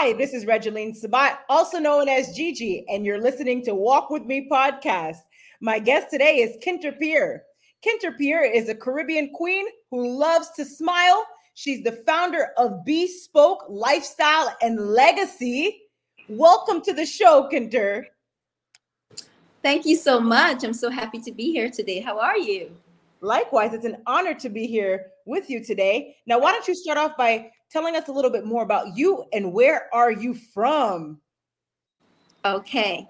Hi, this is Regeline Sabat, also known as Gigi, and you're listening to Walk With Me podcast. My guest today is Kinter Pierre. Kinter Pierre is a Caribbean queen who loves to smile. She's the founder of Bespoke Lifestyle and Legacy. Welcome to the show, Kinter. Thank you so much. I'm so happy to be here today. How are you? Likewise, it's an honor to be here with you today. Now, why don't you start off by telling us a little bit more about you and where are you from? Okay.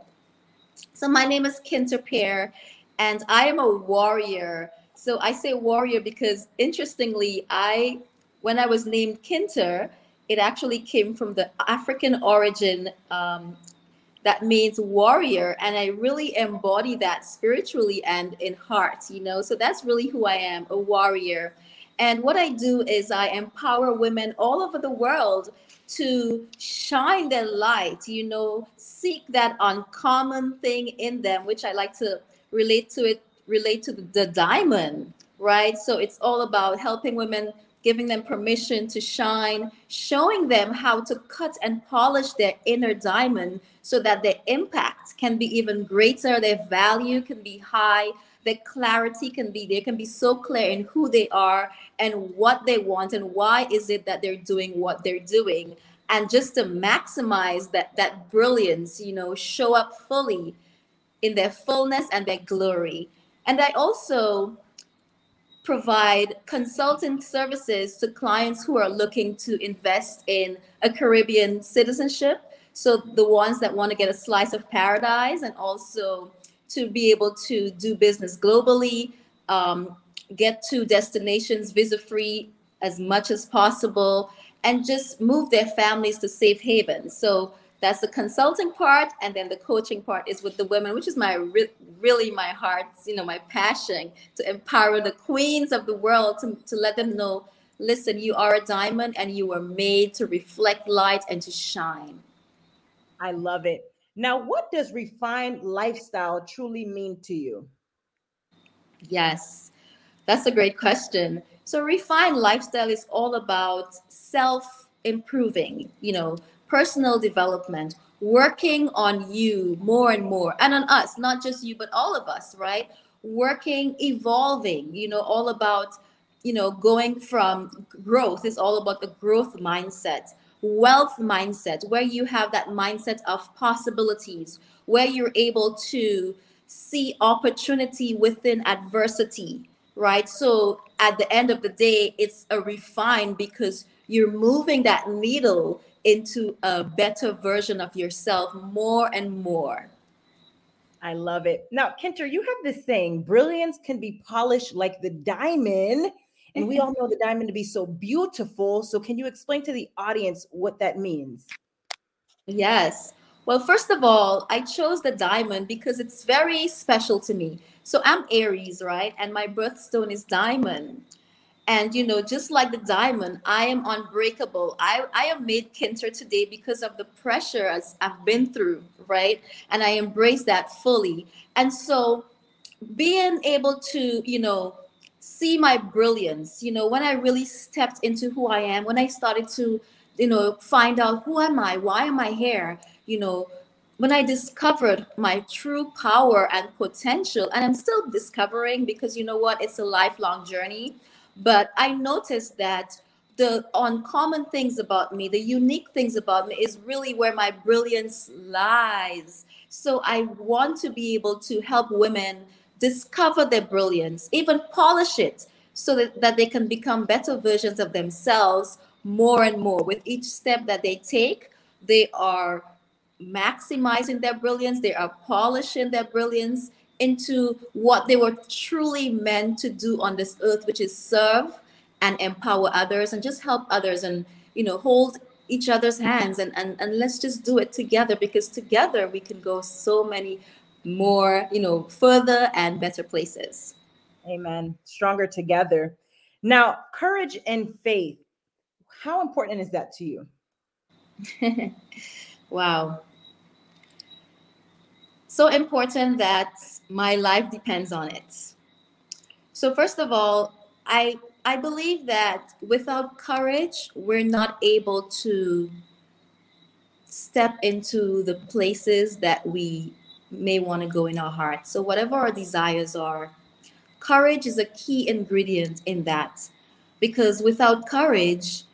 So my name is Kinter Pierre and I am a warrior. So I say warrior because interestingly, I when I was named Kinter, it actually came from the African origin um, that means warrior and i really embody that spiritually and in heart you know? So that's really who i am a warrior. And what i do is i empower women all over the world to shine their light you know seek that uncommon thing in them which i like to relate to it relate to the diamond right? So it's all about helping women giving them permission to shine, showing them how to cut and polish their inner diamond so that their impact can be even greater, their value can be high, their clarity can be, they can be so clear in who they are and what they want and why is it that they're doing what they're doing. And just to maximize that that brilliance, you know, show up fully in their fullness and their glory. And I also provide consulting services to clients who are looking to invest in a Caribbean citizenship. So the ones that want to get a slice of paradise and also to be able to do business globally, um, get to destinations visa free as much as possible, and just move their families to safe havens. So that's the consulting part and then the coaching part is with the women which is my re- really my heart's you know my passion to empower the queens of the world to, to let them know listen you are a diamond and you were made to reflect light and to shine. I love it. Now what does refined lifestyle truly mean to you? Yes. That's a great question. So refined lifestyle is all about self improving you know personal development, working on you more and more, and on us, not just you, but all of us, right? Working, evolving, you know, all about, you know, going from growth is all about the growth mindset, wealth mindset, where you have that mindset of possibilities, where you're able to see opportunity within adversity, right? So at the end of the day, it's a refine because you're moving that needle into a better version of yourself more and more. I love it. Now, Kinter, you have this saying brilliance can be polished like the diamond. And we mm-hmm. all know the diamond to be so beautiful. So, can you explain to the audience what that means? Yes. Well, first of all, I chose the diamond because it's very special to me. So, I'm Aries, right? And my birthstone is diamond. And you know, just like the diamond, I am unbreakable. I, I am made Kinter today because of the pressure as I've been through, right? And I embrace that fully. And so being able to, you know, see my brilliance, you know, when I really stepped into who I am, when I started to, you know, find out who am I, why am I here, you know, when I discovered my true power and potential, and I'm still discovering because you know what, it's a lifelong journey but I noticed that the uncommon things about me, the unique things about me, is really where my brilliance lies. So I want to be able to help women discover their brilliance, even polish it so that, that they can become better versions of themselves more and more. With each step that they take, they are maximizing their brilliance, they are polishing their brilliance, into what they were truly meant to do on this earth, which is serve and empower others and just help others and you know hold each other's hands and, and and let's just do it together because together we can go so many more you know further and better places. Amen. Stronger together. Now courage and faith. How important is that to you? Wow so important that my life depends on it. So first of all, I I believe that without courage, we're not able to step into the places that we may want to go in our heart. So, whatever our desires are, courage is a key ingredient in that. Because without courage,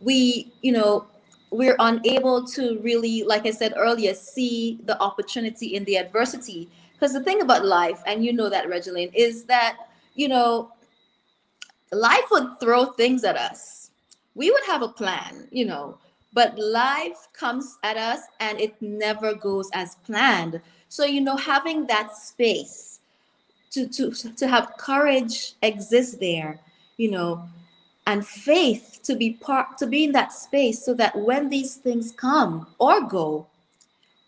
we, you know, we're unable to really, like I said earlier, see the opportunity in the adversity. Because the thing about life, and you know that, Regeline, is that, you know, life would throw things at us. We would have a plan, you know, but life comes at us and it never goes as planned. So, you know, having that space to, to, to have courage exist there, you know, and faith to be part to be in that space so that when these things come or go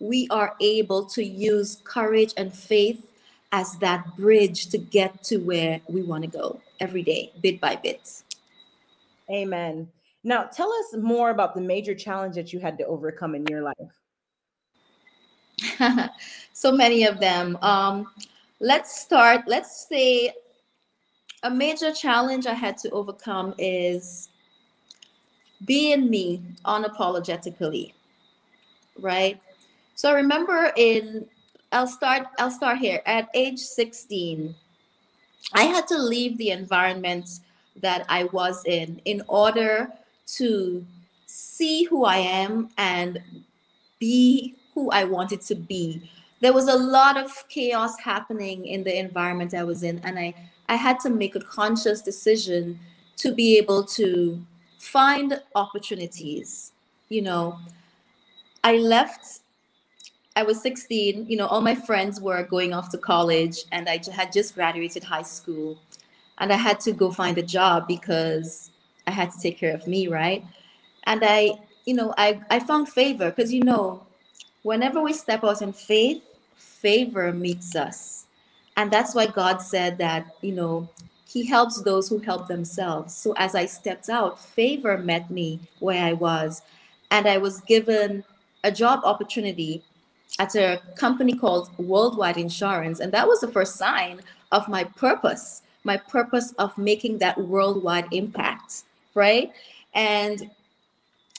we are able to use courage and faith as that bridge to get to where we want to go every day bit by bit. Amen. Now tell us more about the major challenge that you had to overcome in your life. So many of them. Um, let's start let's say a major challenge I had to overcome is being me unapologetically, right? So I remember in I'll start I'll start here at age 16 I had to leave the environment that I was in in order to see who I am and be who I wanted to be. There was a lot of chaos happening in the environment I was in and I I had to make a conscious decision to be able to find opportunities. You know, I left, I was 16, you know, all my friends were going off to college, and I had just graduated high school. And I had to go find a job because I had to take care of me, right? And I, you know, I, I found favor because, you know, whenever we step out in faith, favor meets us and that's why God said that, you know, He helps those who help themselves. So as I stepped out, favor met me where I was. And I was given a job opportunity at a company called Worldwide Insurance. And that was the first sign of my purpose, my purpose of making that worldwide impact, right? And,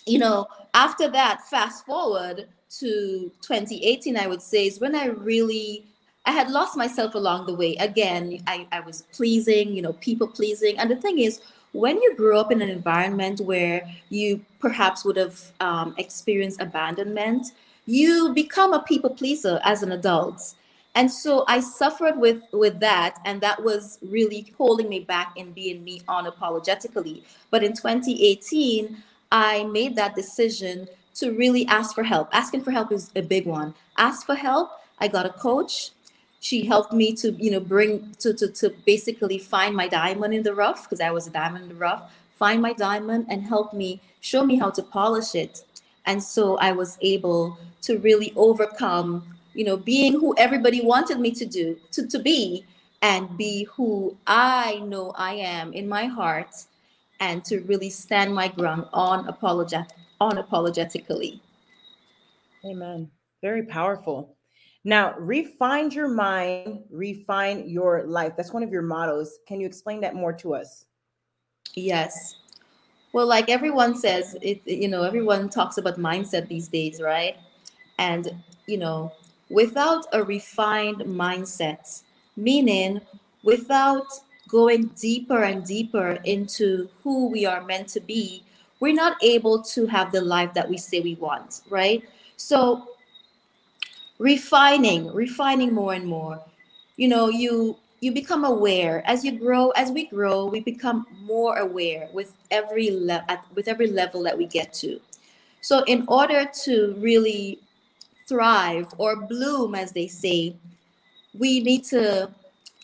you know, after that, fast forward to 2018, I would say, is when I really I had lost myself along the way. Again, I, I was pleasing, you know, people pleasing. And the thing is, when you grew up in an environment where you perhaps would have um, experienced abandonment, you become a people pleaser as an adult. And so I suffered with with that, and that was really holding me back in being me unapologetically. But in 2018, I made that decision to really ask for help. Asking for help is a big one. Ask for help. I got a coach she helped me to you know bring to to, to basically find my diamond in the rough because i was a diamond in the rough find my diamond and help me show me how to polish it. And so i was able to really overcome you know being who everybody wanted me to do to, to be and be who i know i am in my heart and to really stand my ground on apologet unapologetically amen. Very powerful now, refine your mind, refine your life. That's one of your mottos. Can you explain that more to us? Yes. Well, like everyone says, it you know, everyone talks about mindset these days, right? And you know, without a refined mindset, meaning without going deeper and deeper into who we are meant to be, we're not able to have the life that we say we want, right? So refining refining more and more. You know you you become aware. As you grow as we grow we become more aware with every le- at, with every level that we get to. So in order to really thrive or bloom as they say we need to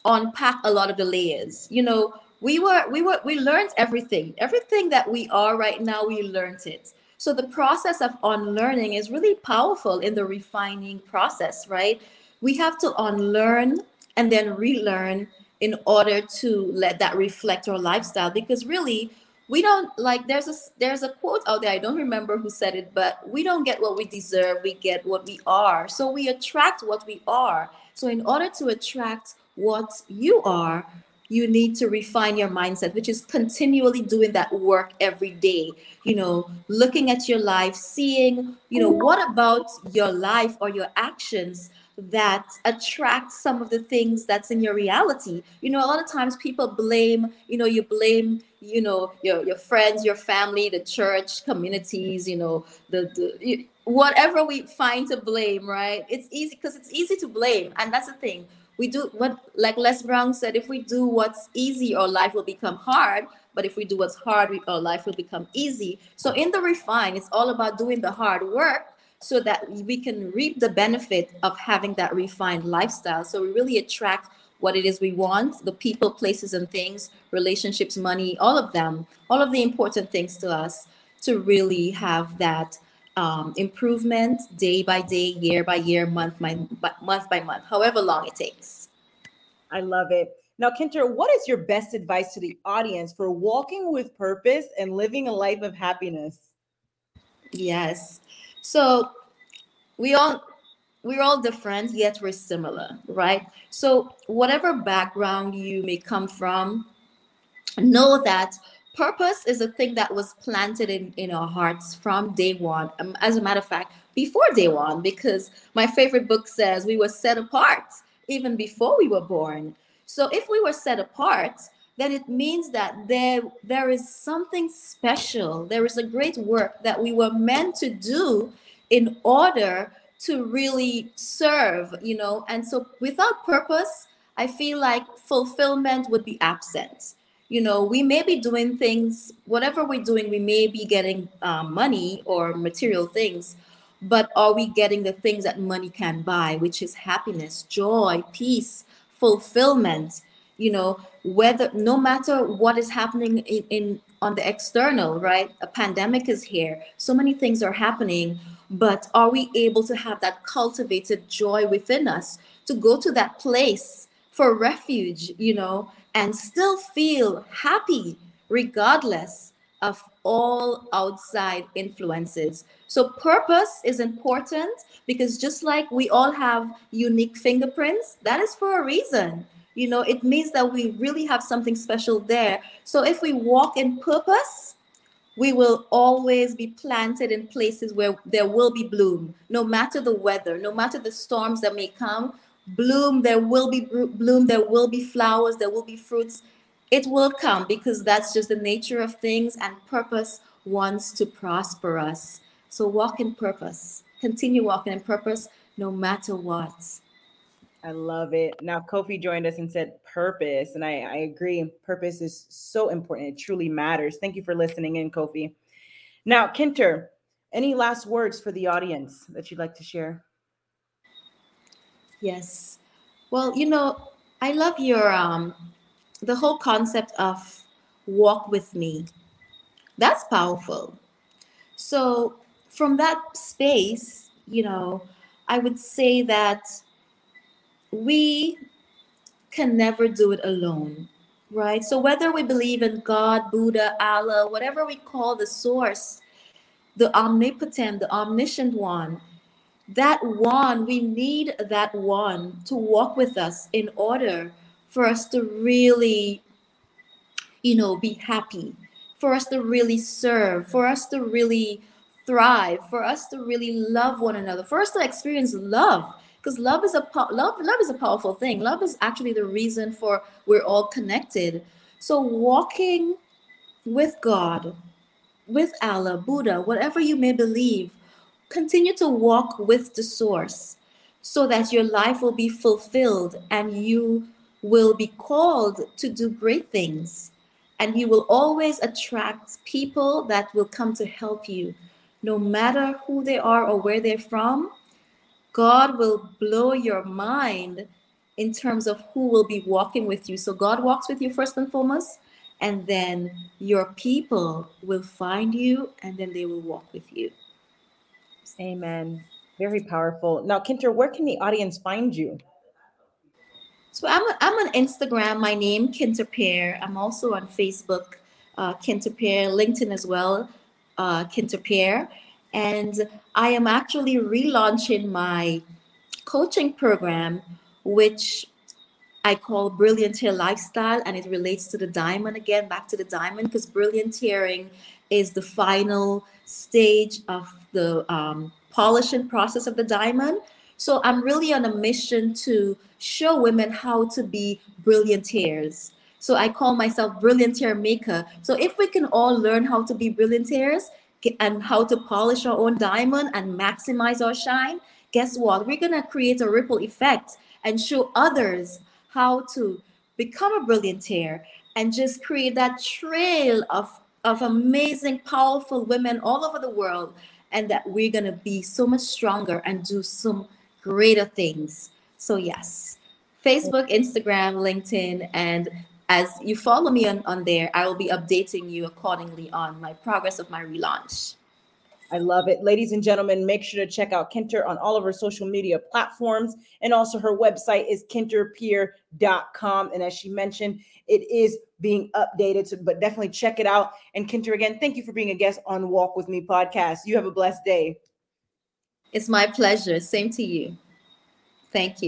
unpack a lot of the layers. You know we were we were we learned everything. Everything that we are right now we learned it so the process of unlearning is really powerful in the refining process, right? We have to unlearn and then relearn in order to let that reflect our lifestyle because really we don't like there's a there's a quote out there i don't remember who said it but we don't get what we deserve we get what we are so we attract what we are so in order to attract what you are you need to refine your mindset, which is continually doing that work every day. You know, looking at your life, seeing, you know, what about your life or your actions that attract some of the things that's in your reality. You know, a lot of times people blame, you know, you blame, you know, your, your friends, your family, the church, communities, you know, the, the whatever we find to blame, right? It's easy because it's easy to blame. And that's the thing we do what like les brown said if we do what's easy our life will become hard. But if we do what's hard we, our life will become easy. So in the refine it's all about doing the hard work so that we can reap the benefit of having that refined lifestyle. So we really attract what it is we want the people places and things relationships money all of them all of the important things to us to really have that um, improvement day by day, year by year, month by month by month, however long it takes. I love it. Now, Kinter, what is your best advice to the audience for walking with purpose and living a life of happiness? Yes. So we all we're all different, yet we're similar, right? So whatever background you may come from, know that purpose is a thing that was planted in, in our hearts from day one. Um, as a matter of fact, before day one, because my favorite book says we were set apart even before we were born. So if we were set apart, then it means that there there is something special. There is a great work that we were meant to do in order to really serve, you know. And so without purpose, I feel like fulfillment would be absent you know we may be doing things whatever we're doing we may be getting um, money or material things but are we getting the things that money can buy which is happiness joy peace fulfillment? You know whether no matter what is happening in, in on the external right? A pandemic is here. So many things are happening but are we able to have that cultivated joy within us to go to that place for refuge you know and still feel happy regardless of all outside influences. So, purpose is important because just like we all have unique fingerprints, that is for a reason. You know, it means that we really have something special there. So, if we walk in purpose, we will always be planted in places where there will be bloom, no matter the weather, no matter the storms that may come bloom there will be bloom there will be flowers there will be fruits it will come because that's just the nature of things and purpose wants to prosper us so walk in purpose continue walking in purpose no matter what I love it. Now, Kofi joined us and said purpose. And I, I agree. Purpose is so important. It truly matters. Thank you for listening in, Kofi. Now, Kinter, any last words for the audience that you'd like to share? Yes. Well, you know, I love your um the whole concept of walk with me. That's powerful. So from that space, you know, I would say that we can never do it alone, right? So whether we believe in God, Buddha, Allah, whatever we call the source, the omnipotent, the omniscient one, that one, we need that one to walk with us in order for us to really, you know, be happy, for us to really serve, for us to really thrive, for us to really love one another, for us to experience love. Because love is a love, love is a powerful thing. Love is actually the reason for we're all connected. So walking with God, with Allah, Buddha, whatever you may believe, continue to walk with the source so that your life will be fulfilled and you will be called to do great things. And you will always attract people that will come to help you, no matter who they are or where they're from. God will blow your mind in terms of who will be walking with you. So God walks with you first and foremost, and then your people will find you and then they will walk with you. Amen. Very powerful. Now, Kinter, where can the audience find you? So I'm, I'm on Instagram, my name, Kinter Pear. I'm also on Facebook, uh, Kinter Pear, LinkedIn as well, uh, Kinter Pear. And I am actually relaunching my coaching program, which I call Brillianteer Lifestyle, and it relates to the diamond again, back to the diamond, because brillianteering is the final stage of the um, polishing process of the diamond. So I'm really on a mission to show women how to be brillianteers. So I call myself brillianteer maker. So if we can all learn how to be brillianteers and how to polish our own diamond and maximize our shine, guess what? We're gonna create a ripple effect and show others how to become a brillianteer and just create that trail of, of amazing, powerful women all over the world. And that we're gonna be so much stronger and do some greater things. So yes, Facebook, Instagram, LinkedIn, and as you follow me on, on there, I will be updating you accordingly on my progress of my relaunch. I love it. Ladies and gentlemen, make sure to check out Kinter on all of her social media platforms. And also, her website is kinterpeer.com. And as she mentioned, it is being updated. So, but definitely check it out. And Kinter, again, thank you for being a guest on Walk With Me podcast. You have a blessed day. It's my pleasure. Same to you. Thank you.